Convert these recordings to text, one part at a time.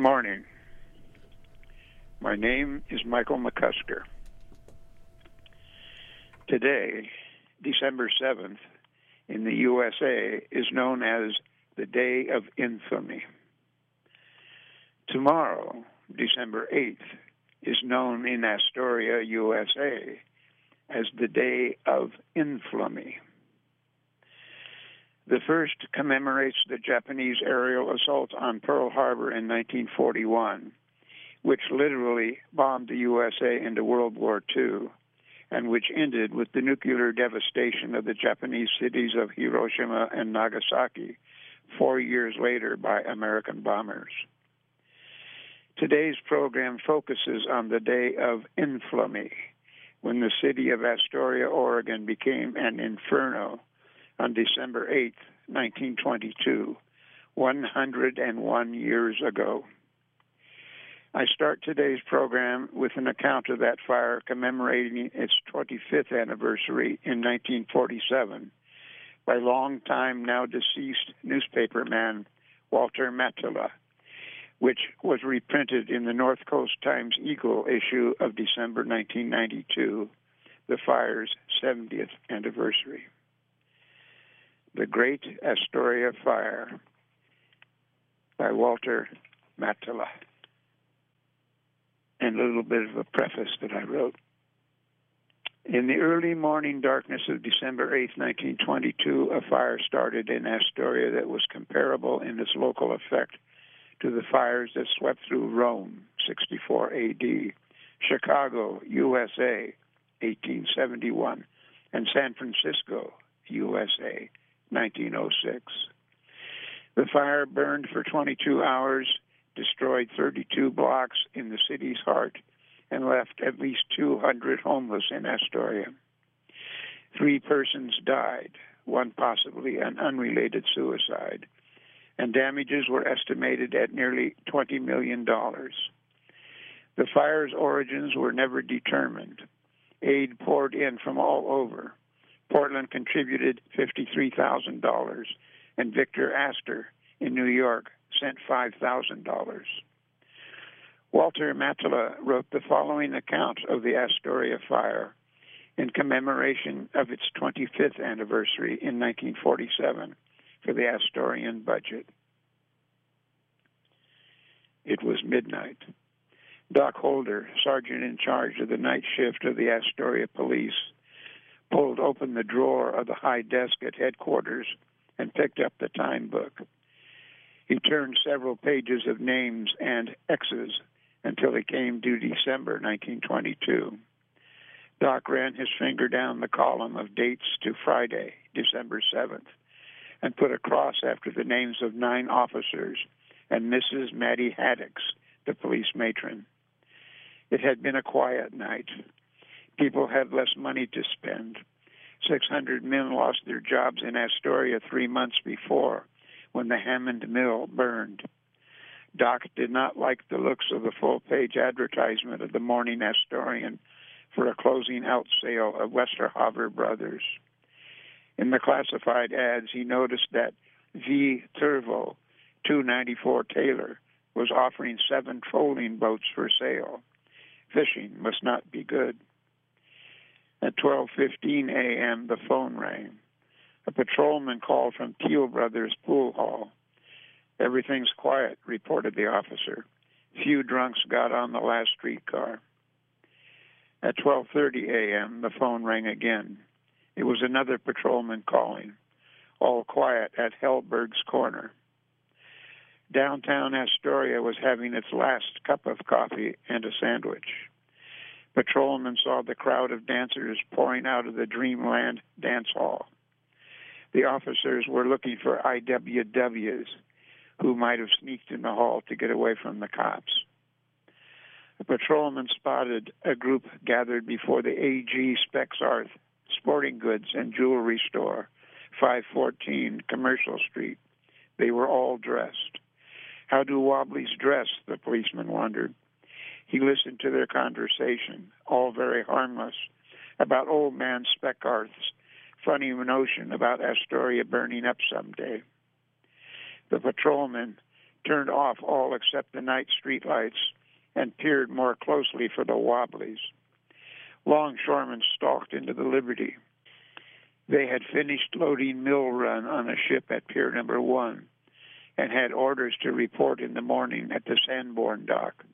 Morning. My name is Michael McCusker. Today, December 7th, in the USA, is known as the Day of Infamy. Tomorrow, December 8th, is known in Astoria, USA, as the Day of Infamy. The first commemorates the Japanese aerial assault on Pearl Harbor in 1941, which literally bombed the USA into World War II, and which ended with the nuclear devastation of the Japanese cities of Hiroshima and Nagasaki four years later by American bombers. Today's program focuses on the day of infamy, when the city of Astoria, Oregon became an inferno on December 8, 1922, 101 years ago. I start today's program with an account of that fire commemorating its 25th anniversary in 1947 by longtime now deceased newspaperman Walter Mattila, which was reprinted in the North Coast Times Eagle issue of December 1992, the fire's 70th anniversary the Great Astoria Fire by Walter Mattila. And a little bit of a preface that I wrote. In the early morning darkness of December 8, 1922, a fire started in Astoria that was comparable in its local effect to the fires that swept through Rome, 64 AD, Chicago, USA, 1871, and San Francisco, USA, 1906. The fire burned for 22 hours, destroyed 32 blocks in the city's heart, and left at least 200 homeless in Astoria. Three persons died, one possibly an unrelated suicide, and damages were estimated at nearly $20 million. The fire's origins were never determined. Aid poured in from all over. Portland contributed $53,000, and Victor Astor in New York sent $5,000. Walter Mattila wrote the following account of the Astoria fire in commemoration of its 25th anniversary in 1947 for the Astorian budget. It was midnight. Doc Holder, sergeant in charge of the night shift of the Astoria police, pulled open the drawer of the high desk at headquarters and picked up the time book. He turned several pages of names and X's until he came to December 1922. Doc ran his finger down the column of dates to Friday, December 7th, and put a cross after the names of nine officers and Mrs. Mattie Haddix, the police matron. It had been a quiet night people had less money to spend. 600 men lost their jobs in Astoria three months before when the Hammond Mill burned. Doc did not like the looks of the full page advertisement of the Morning Astorian for a closing out sale of Westerhover Brothers. In the classified ads, he noticed that V. Turvo, 294 Taylor, was offering seven trolling boats for sale. Fishing must not be good. At 12:15 a.m., the phone rang. A patrolman called from Teal Brothers Pool Hall. Everything's quiet, reported the officer. Few drunks got on the last streetcar. At 12:30 a.m., the phone rang again. It was another patrolman calling. All quiet at Hellberg's corner. Downtown Astoria was having its last cup of coffee and a sandwich. Patrolmen saw the crowd of dancers pouring out of the Dreamland dance hall. The officers were looking for IWWs who might have sneaked in the hall to get away from the cops. A patrolman spotted a group gathered before the AG Spexarth Sporting Goods and Jewelry Store, 514 Commercial Street. They were all dressed. How do Wobblies dress? The policeman wondered. He listened to their conversation, all very harmless, about old man Spexarth's funny notion about Astoria burning up someday. The patrolman turned off all except the night streetlights, and peered more closely for the wobblies. Longshoremen stalked into the Liberty. They had finished loading Mill Run on a ship at Pier Number One and had orders to report in the morning at the Sanborn dock.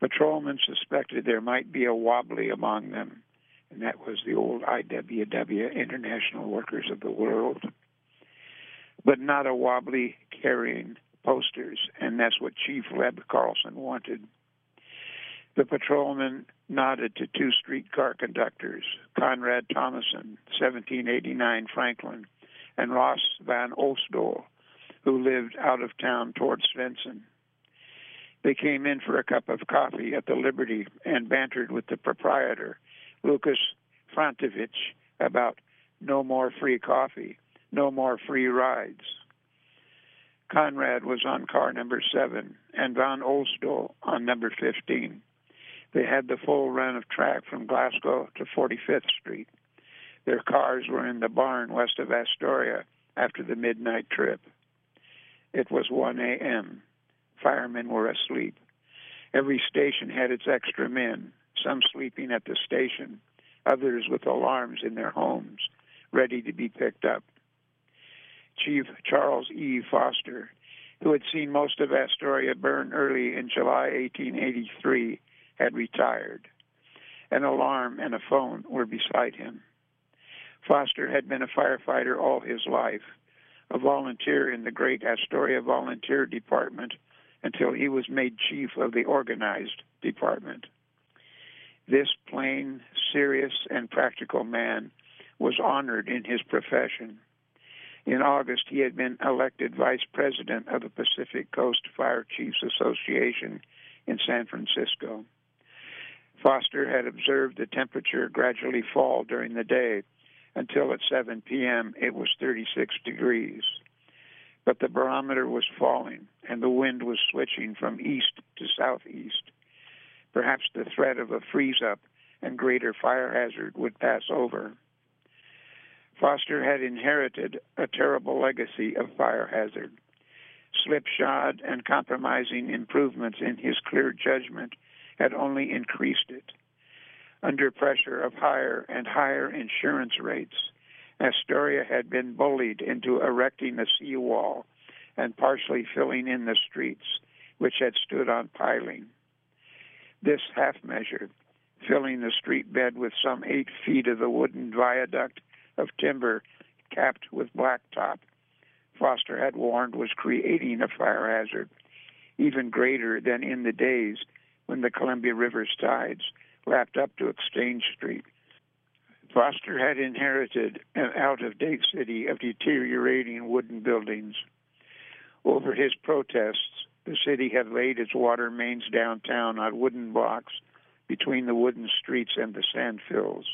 Patrolmen suspected there might be a wobbly among them, and that was the old IWW, International Workers of the World, but not a wobbly carrying posters, and that's what Chief Leb Carlson wanted. The patrolman nodded to two streetcar conductors, Conrad Thomason, 1789 Franklin, and Ross Van Olstol, who lived out of town toward Svensen. They came in for a cup of coffee at the Liberty and bantered with the proprietor, Lucas Frantovich, about no more free coffee, no more free rides. Conrad was on car number seven and von Olstol on number 15. They had the full run of track from Glasgow to 45th Street. Their cars were in the barn west of Astoria after the midnight trip. It was 1 a.m. Firemen were asleep. Every station had its extra men, some sleeping at the station, others with alarms in their homes, ready to be picked up. Chief Charles E. Foster, who had seen most of Astoria burn early in July 1883, had retired. An alarm and a phone were beside him. Foster had been a firefighter all his life, a volunteer in the great Astoria Volunteer Department until he was made chief of the organized department. This plain, serious, and practical man was honored in his profession. In August, he had been elected vice president of the Pacific Coast Fire Chiefs Association in San Francisco. Foster had observed the temperature gradually fall during the day until at 7 p.m. it was 36 degrees. But the barometer was falling and the wind was switching from east to southeast. Perhaps the threat of a freeze up and greater fire hazard would pass over. Foster had inherited a terrible legacy of fire hazard. Slipshod and compromising improvements in his clear judgment had only increased it. Under pressure of higher and higher insurance rates, Astoria had been bullied into erecting a seawall and partially filling in the streets, which had stood on piling. This half measure, filling the street bed with some eight feet of the wooden viaduct of timber capped with blacktop, Foster had warned was creating a fire hazard, even greater than in the days when the Columbia River's tides lapped up to Exchange Street. Foster had inherited an out of date city of deteriorating wooden buildings. Over his protests, the city had laid its water mains downtown on wooden blocks between the wooden streets and the sand fills.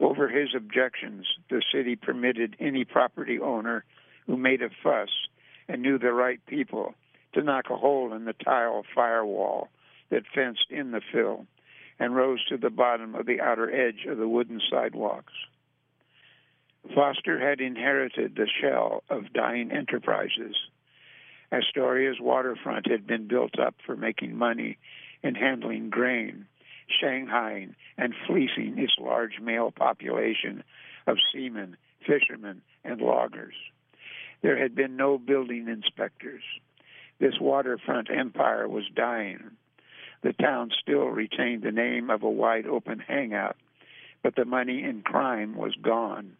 Over his objections, the city permitted any property owner who made a fuss and knew the right people to knock a hole in the tile firewall that fenced in the fill and rose to the bottom of the outer edge of the wooden sidewalks. Foster had inherited the shell of dying enterprises. Astoria's waterfront had been built up for making money in handling grain, shanghaiing, and fleecing its large male population of seamen, fishermen, and loggers. There had been no building inspectors. This waterfront empire was dying the town still retained the name of a wide open hangout, but the money in crime was gone.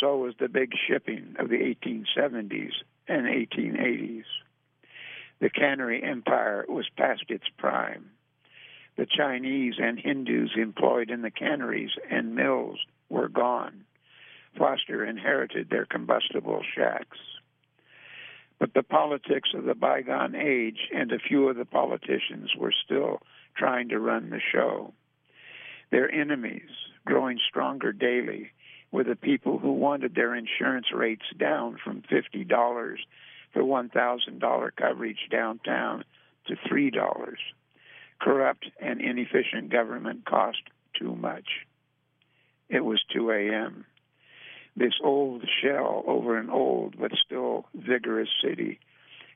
So was the big shipping of the 1870s and 1880s. The cannery empire was past its prime. The Chinese and Hindus employed in the canneries and mills were gone. Foster inherited their combustible shacks. But the politics of the bygone age and a few of the politicians were still trying to run the show. Their enemies, growing stronger daily, were the people who wanted their insurance rates down from $50 for $1,000 coverage downtown to $3. Corrupt and inefficient government cost too much. It was 2 a.m this old shell over an old but still vigorous city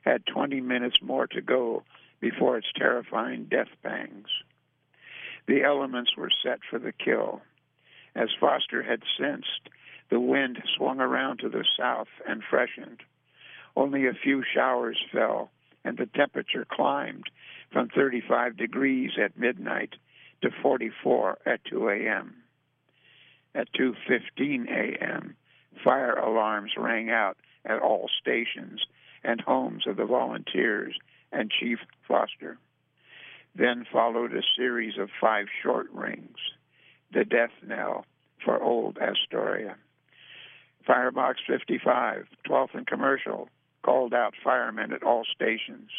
had 20 minutes more to go before its terrifying death pangs. The elements were set for the kill. As Foster had sensed, the wind swung around to the south and freshened. Only a few showers fell, and the temperature climbed from 35 degrees at midnight to 44 at 2 a.m. At 2:15 a.m., fire alarms rang out at all stations and homes of the volunteers and Chief Foster. Then followed a series of five short rings, the death knell for old Astoria. Firebox 55, 12th and Commercial, called out firemen at all stations.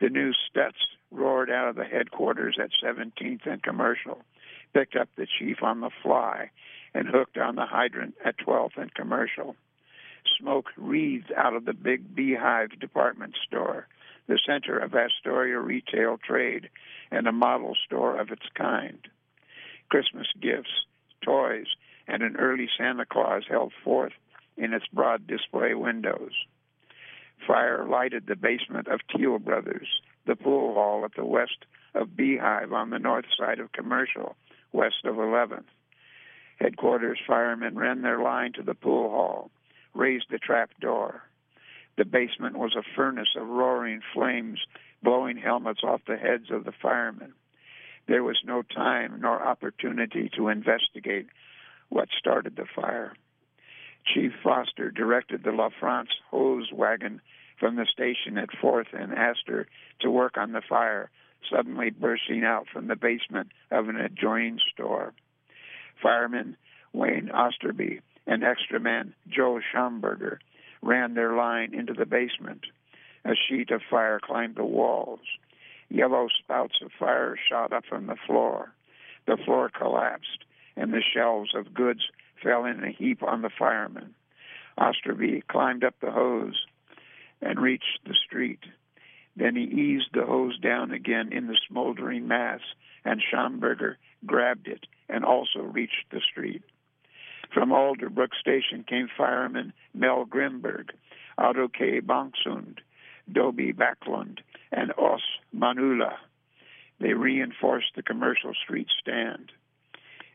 The new Stutz roared out of the headquarters at 17th and Commercial, picked up the chief on the fly, and hooked on the hydrant at 12th and Commercial. Smoke wreathed out of the big Beehive department store, the center of Astoria retail trade and a model store of its kind. Christmas gifts, toys, and an early Santa Claus held forth in its broad display windows. Fire lighted the basement of Teal Brothers, the pool hall at the west of Beehive on the north side of Commercial, west of 11th. Headquarters firemen ran their line to the pool hall, raised the trap door. The basement was a furnace of roaring flames, blowing helmets off the heads of the firemen. There was no time nor opportunity to investigate what started the fire. Chief Foster directed the La France hose wagon from the station at 4th and Astor to work on the fire, suddenly bursting out from the basement of an adjoining store. Fireman Wayne Osterby and extra man Joe Schamberger ran their line into the basement. A sheet of fire climbed the walls. Yellow spouts of fire shot up from the floor. The floor collapsed, and the shelves of goods fell in a heap on the firemen. Osterby climbed up the hose and reached the street. Then he eased the hose down again in the smoldering mass, and Schamberger grabbed it and also reached the street. From Alderbrook Station came firemen Mel Grimberg, Otto K. Bangsund, Dobie Backlund, and Os Manula. They reinforced the commercial street stand.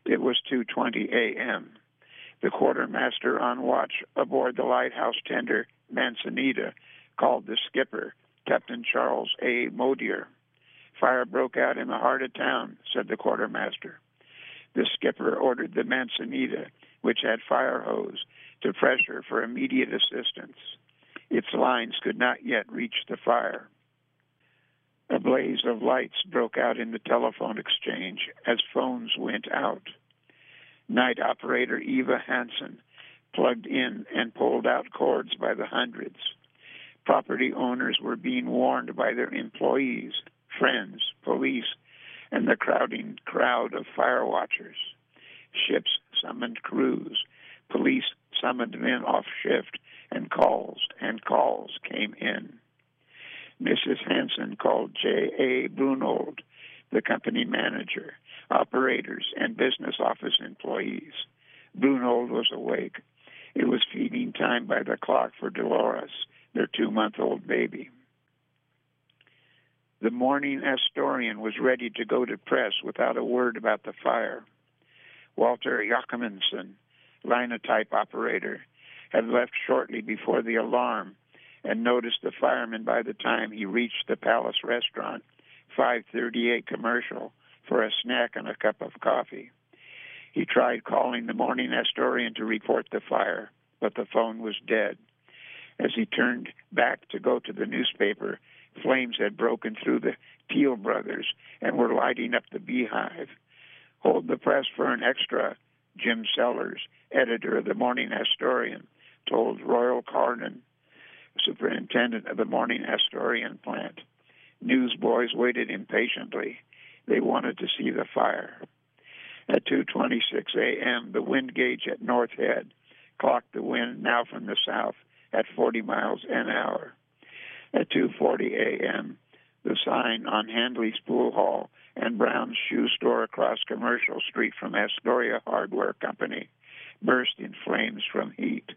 It was 2:20 a.m. The quartermaster on watch aboard the lighthouse tender Manzanita called the skipper, Captain Charles A. Modier. Fire broke out in the heart of town, said the quartermaster. The skipper ordered the Manzanita which had fire hose, to pressure for immediate assistance. Its lines could not yet reach the fire. A blaze of lights broke out in the telephone exchange as phones went out. Night operator Eva Hansen plugged in and pulled out cords by the hundreds. Property owners were being warned by their employees, friends, police, and the crowding crowd of fire watchers. Ships summoned crews. Police summoned men off shift, and calls and calls came in. Mrs. Hansen called J.A. Brunold, the company manager, operators, and business office employees. Brunold was awake. It was feeding time by the clock for Dolores, their two month old baby. The morning Astorian was ready to go to press without a word about the fire. Walter Joachimson, linotype operator, had left shortly before the alarm and noticed the fireman by the time he reached the Palace restaurant, 538 commercial, for a snack and a cup of coffee. He tried calling the morning Astorian to report the fire, but the phone was dead. As he turned back to go to the newspaper, flames had broken through the Teal brothers and were lighting up the beehive hold the press for an extra, Jim Sellers, editor of the Morning Astorian, told Royal Carden, superintendent of the Morning Astorian plant. Newsboys waited impatiently. They wanted to see the fire. At 2:26 a.m., the wind gauge at North Head clocked the wind now from the south at 40 miles an hour. At 2:40 a.m., the sign on Handley's pool hall and Brown's shoe store across Commercial Street from Astoria Hardware Company burst in flames from heat.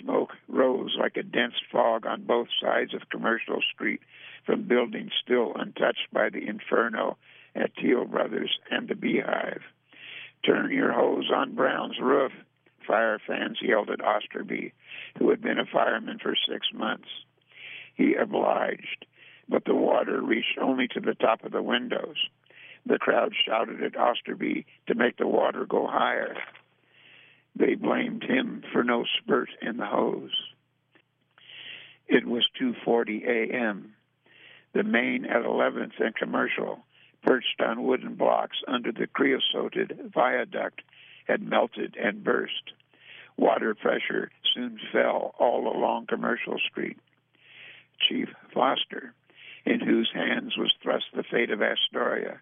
Smoke rose like a dense fog on both sides of Commercial Street from buildings still untouched by the inferno at Teal Brothers and the Beehive. Turn your hose on Brown's roof, fire fans yelled at Osterby, who had been a fireman for six months. He obliged, but the water reached only to the top of the windows. The crowd shouted at Osterby to make the water go higher. They blamed him for no spurt in the hose. It was 2:40 a.m. The main at 11th and Commercial, perched on wooden blocks under the creosoted viaduct, had melted and burst. Water pressure soon fell all along Commercial Street. Chief Foster, in whose hands was thrust the fate of Astoria,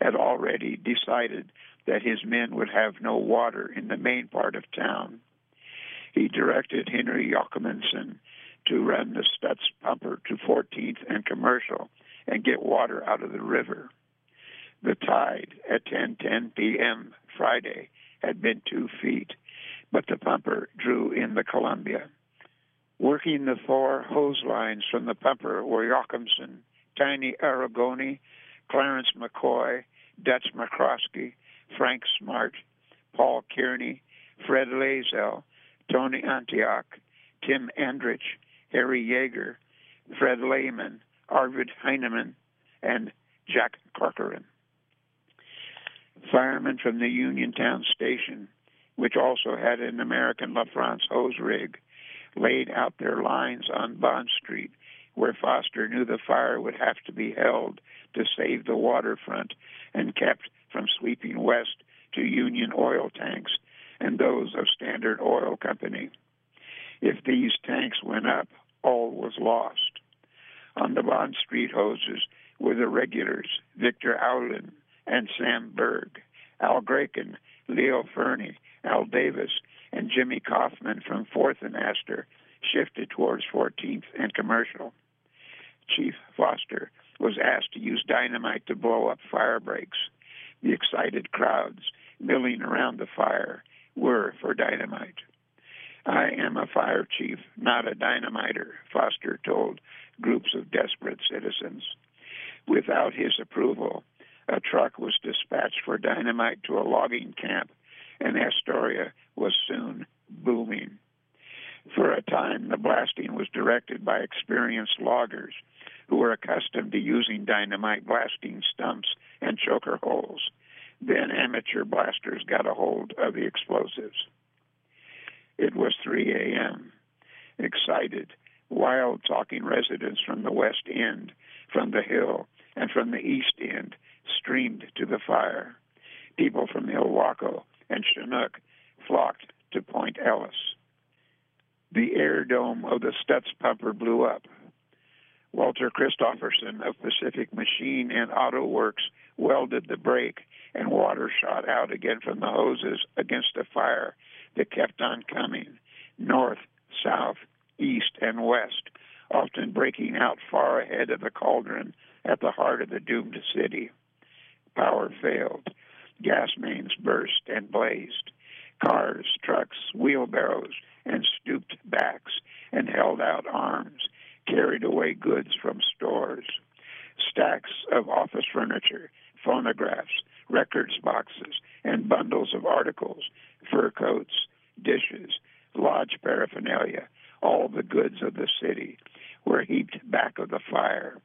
had already decided that his men would have no water in the main part of town. He directed Henry Joachimson to run the Stutz pumper to 14th and Commercial and get water out of the river. The tide at 10:10 p.m. Friday had been two feet, but the pumper drew in the Columbia. Working the four hose lines from the pumper were Joachimson, Tiny Aragoni, Clarence McCoy, Dutch McCroskey, Frank Smart, Paul Kearney, Fred Lazel, Tony Antioch, Tim Andrich, Harry Yeager, Fred Lehman, Arvid Heineman, and Jack Corcoran. Firemen from the Uniontown station, which also had an American LaFrance hose rig, laid out their lines on Bond Street, where Foster knew the fire would have to be held to save the waterfront and kept from sweeping west to Union oil tanks and those of Standard Oil Company. If these tanks went up, all was lost. On the Bond Street hoses were the regulars, Victor Owlin and Sam Berg, Al Graken, Leo Fernie, Al Davis, and Jimmy Kaufman from 4th and Astor shifted towards 14th and Commercial. Chief Foster was asked to use dynamite to blow up fire breaks. The excited crowds milling around the fire were for dynamite. I am a fire chief, not a dynamiter, Foster told groups of desperate citizens. Without his approval, a truck was dispatched for dynamite to a logging camp, and Astoria was soon booming. For a time, the blasting was directed by experienced loggers who were accustomed to using dynamite blasting stumps and choker holes. Then amateur blasters got a hold of the explosives. It was 3 a.m. Excited, wild talking residents from the West End, from the Hill, and from the East End streamed to the fire. People from Ilwaco and Chinook flocked to Point Ellice. The air dome of the Stutz pumper blew up. Walter Christofferson of Pacific Machine and Auto Works welded the brake, and water shot out again from the hoses against a fire that kept on coming, north, south, east, and west, often breaking out far ahead of the cauldron at the heart of the doomed city. Power failed. Gas mains burst and blazed. Cars, trucks, wheelbarrows, and stooped backs and held out arms carried away goods from stores. Stacks of office furniture, phonographs, records boxes, and bundles of articles, fur coats, dishes, lodge paraphernalia, all the goods of the city, were heaped back of the fire.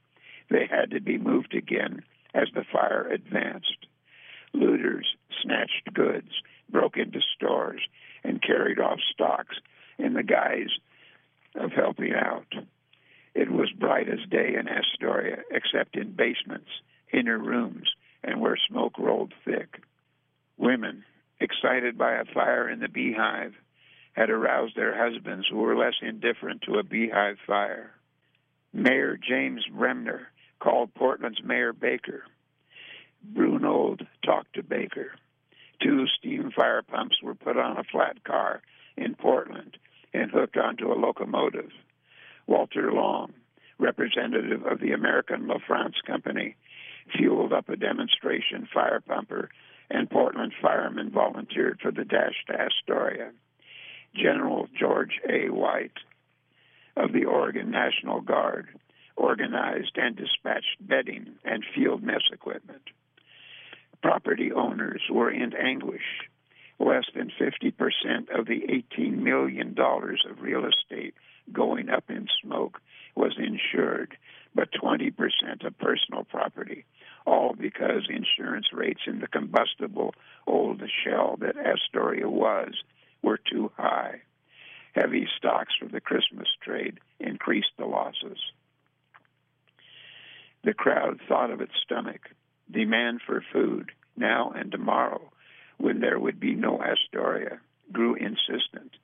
They had to be moved again as the fire advanced. Looters snatched goods, broke into stores, and carried off stocks in the guise of helping out. It was bright as day in Astoria, except in basements, inner rooms, and where smoke rolled thick. Women, excited by a fire in the beehive, had aroused their husbands who were less indifferent to a beehive fire. Mayor James Bremner called Portland's Mayor Baker. Brunold talked to Baker. Two steam fire pumps were put on a flat car in Portland and hooked onto a locomotive. Walter Long, representative of the American La France Company, fueled up a demonstration fire pumper, and Portland firemen volunteered for the dash to Astoria. General George A. White of the Oregon National Guard organized and dispatched bedding and field mess equipment. Property owners were in anguish. Less than 50% of the $18 million of real estate going up in smoke was insured, but 20% of personal property, all because insurance rates in the combustible old shell that Astoria was were too high. Heavy stocks for the Christmas trade increased the losses. The crowd thought of its stomach, demand for food, now and tomorrow, when there would be no Astoria, grew insistent.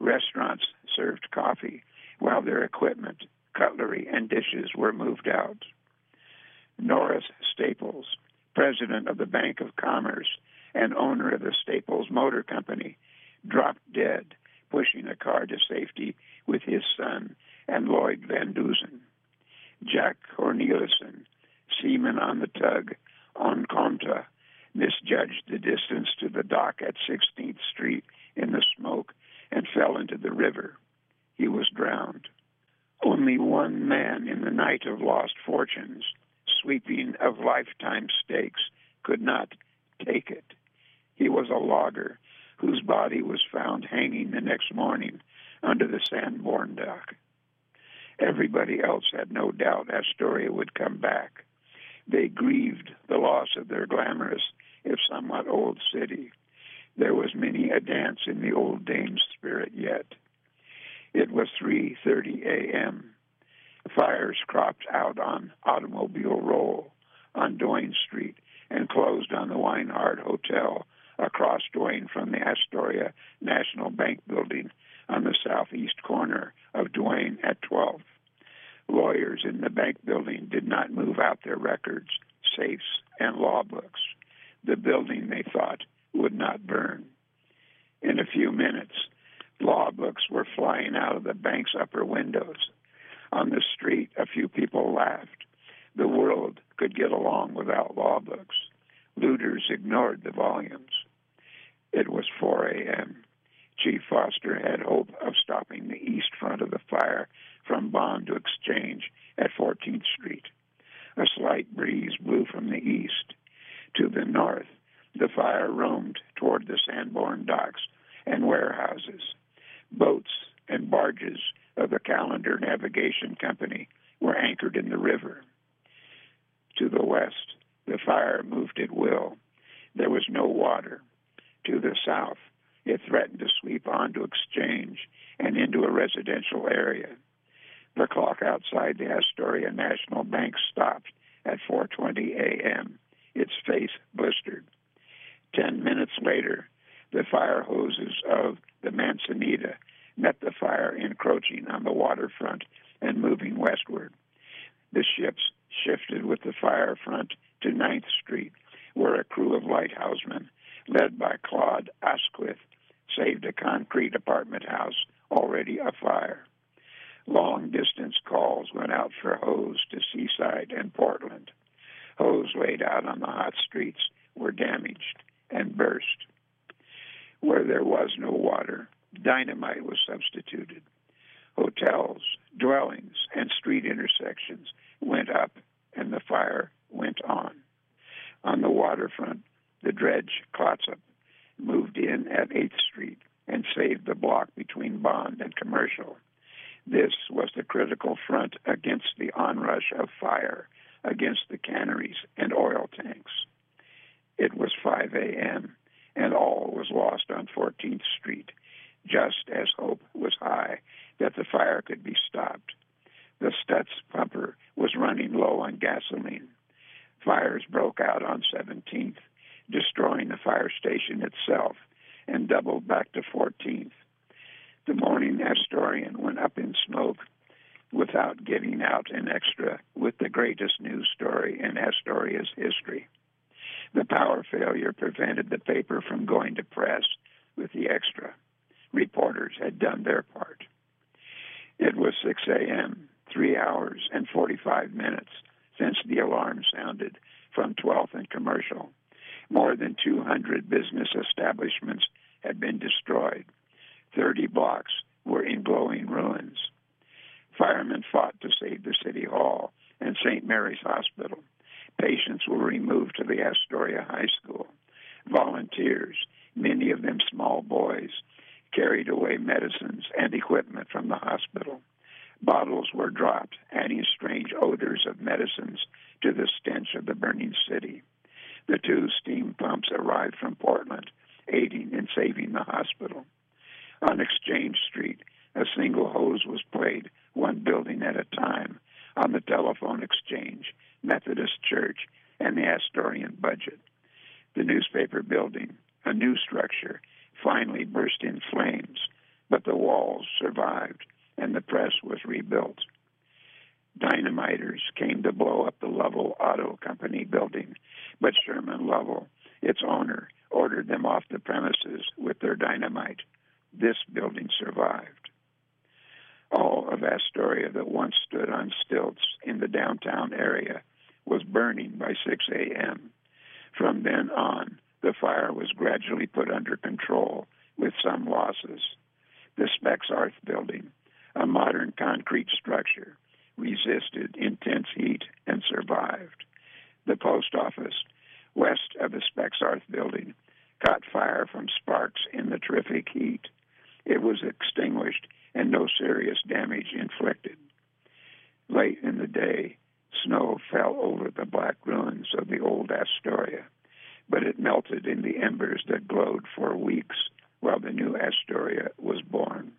Restaurants served coffee while their equipment, cutlery, and dishes were moved out. Norris Staples, president of the Bank of Commerce and owner of the Staples Motor Company, dropped dead pushing a car to safety with his son and Lloyd Van Dusen. Jack Corneliuson, seaman on the tug Oneonta, misjudged the distance to the dock at 16th Street in the smoke and fell into the river. He was drowned. Only one man in the night of lost fortunes, sweeping of lifetime stakes, could not take it. He was a logger whose body was found hanging the next morning under the Sanborn dock. Everybody else had no doubt Astoria would come back. They grieved the loss of their glamorous, if somewhat old city. There was many a dance in the old dame's spirit yet. It was 3:30 a.m. Fires cropped out on Automobile Row on Duane Street and closed on the Weinhard Hotel across Duane from the Astoria National Bank building on the southeast corner of Duane at 12. Lawyers in the bank building did not move out their records, safes, and law books. The building, they thought, would not burn. In a few minutes, law books were flying out of the bank's upper windows. On the street, a few people laughed. The world could get along without law books. Looters ignored the volumes. It was 4 a.m. Chief Foster had hope of stopping the east front of the fire from Bond to Exchange at 14th Street. A slight breeze blew from the east. To the north, the fire roamed toward the Sanborn docks and warehouses. Boats and barges of the Callender Navigation Company were anchored in the river. To the west, the fire moved at will. There was no water to the south. It threatened to sweep onto Exchange and into a residential area. The clock outside the Astoria National Bank stopped at 4:20 a.m. Its face blistered. Ten minutes later, the fire hoses of the Manzanita met the fire encroaching on the waterfront and moving westward. The ships shifted with the fire front to Ninth Street, where a crew of lighthousemen led by Claude Asquith, saved a concrete apartment house already afire. Long distance calls went out for hose to Seaside and Portland. Hose laid out on the hot streets were damaged and burst. Where there was no water, dynamite was substituted. Hotels, dwellings, and street intersections went up, and the fire went on. On the waterfront, the dredge Clatsop moved in at 8th Street and saved the block between Bond and Commercial. This was the critical front against the onrush of fire against the canneries and oil tanks. It was 5 a.m., and all was lost on 14th Street, just as hope was high that the fire could be stopped. The Stutz pumper was running low on gasoline. Fires broke out on 17th destroying the fire station itself, and doubled back to 14th. The morning Astorian went up in smoke without getting out an extra with the greatest news story in Astoria's history. The power failure prevented the paper from going to press with the extra. Reporters had done their part. It was 6 a.m., three hours and 45 minutes since the alarm sounded from 12th and Commercial. More than 200 business establishments had been destroyed. 30 blocks were in glowing ruins. Firemen fought to save the City Hall and St. Mary's Hospital. Patients were removed to the Astoria High School. Volunteers, many of them small boys, carried away medicines and equipment from the hospital. Bottles were dropped, adding strange odors of medicines to the stench of the burning city. The two steam pumps arrived from Portland, aiding in saving the hospital. On Exchange Street, a single hose was played, one building at a time, on the telephone exchange, Methodist Church, and the Astorian budget. The newspaper building, a new structure, finally burst in flames, but the walls survived and the press was rebuilt. Dynamiters came to blow up the Lovell Auto Company building, but Sherman Lovell, its owner, ordered them off the premises with their dynamite. This building survived. All of Astoria that once stood on stilts in the downtown area was burning by 6 a.m. From then on, the fire was gradually put under control with some losses. The Spexarth building, a modern concrete structure, resisted intense heat and survived. The post office, west of the Spexarth building, caught fire from sparks in the terrific heat. It was extinguished and no serious damage inflicted. Late in the day, snow fell over the black ruins of the old Astoria, but it melted in the embers that glowed for weeks while the new Astoria was born.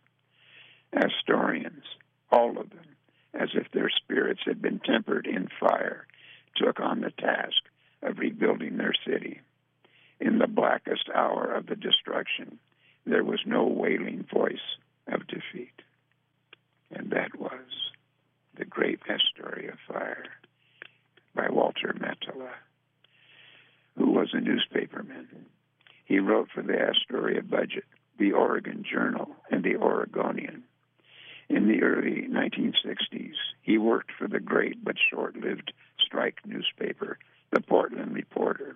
Astorians, all of them, as if their spirits had been tempered in fire, took on the task of rebuilding their city. In the blackest hour of the destruction, there was no wailing voice of defeat. And that was The Great Astoria Fire by Walter Mattila, who was a newspaperman. He wrote for the Astoria Budget, the Oregon Journal, and the Oregonian. In the early 1960s, he worked for the great but short lived strike newspaper, the Portland Reporter.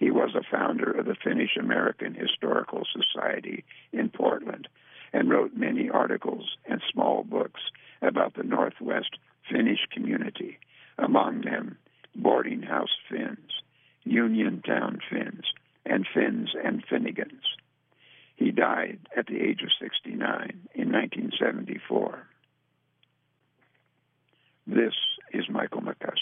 He was a founder of the Finnish American Historical Society in Portland and wrote many articles and small books about the Northwest Finnish community, among them Boarding House Finns, Uniontown Finns, and Finns and Finnegans. He died at the age of 69 in 1974. This is Michael McCusker.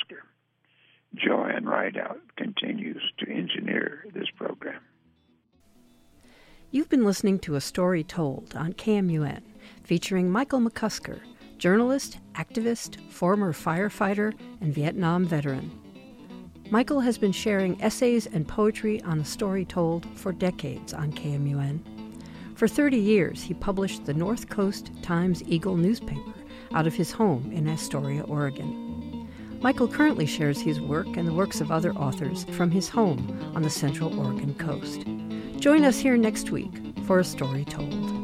Joanne Rideout continues to engineer this program. You've been listening to A Story Told on KMUN, featuring Michael McCusker, journalist, activist, former firefighter, and Vietnam veteran. Michael has been sharing essays and poetry on A Story Told for decades on KMUN. For 30 years, he published the North Coast Times Eagle newspaper out of his home in Astoria, Oregon. Michael currently shares his work and the works of other authors from his home on the Central Oregon coast. Join us here next week for A Story Told.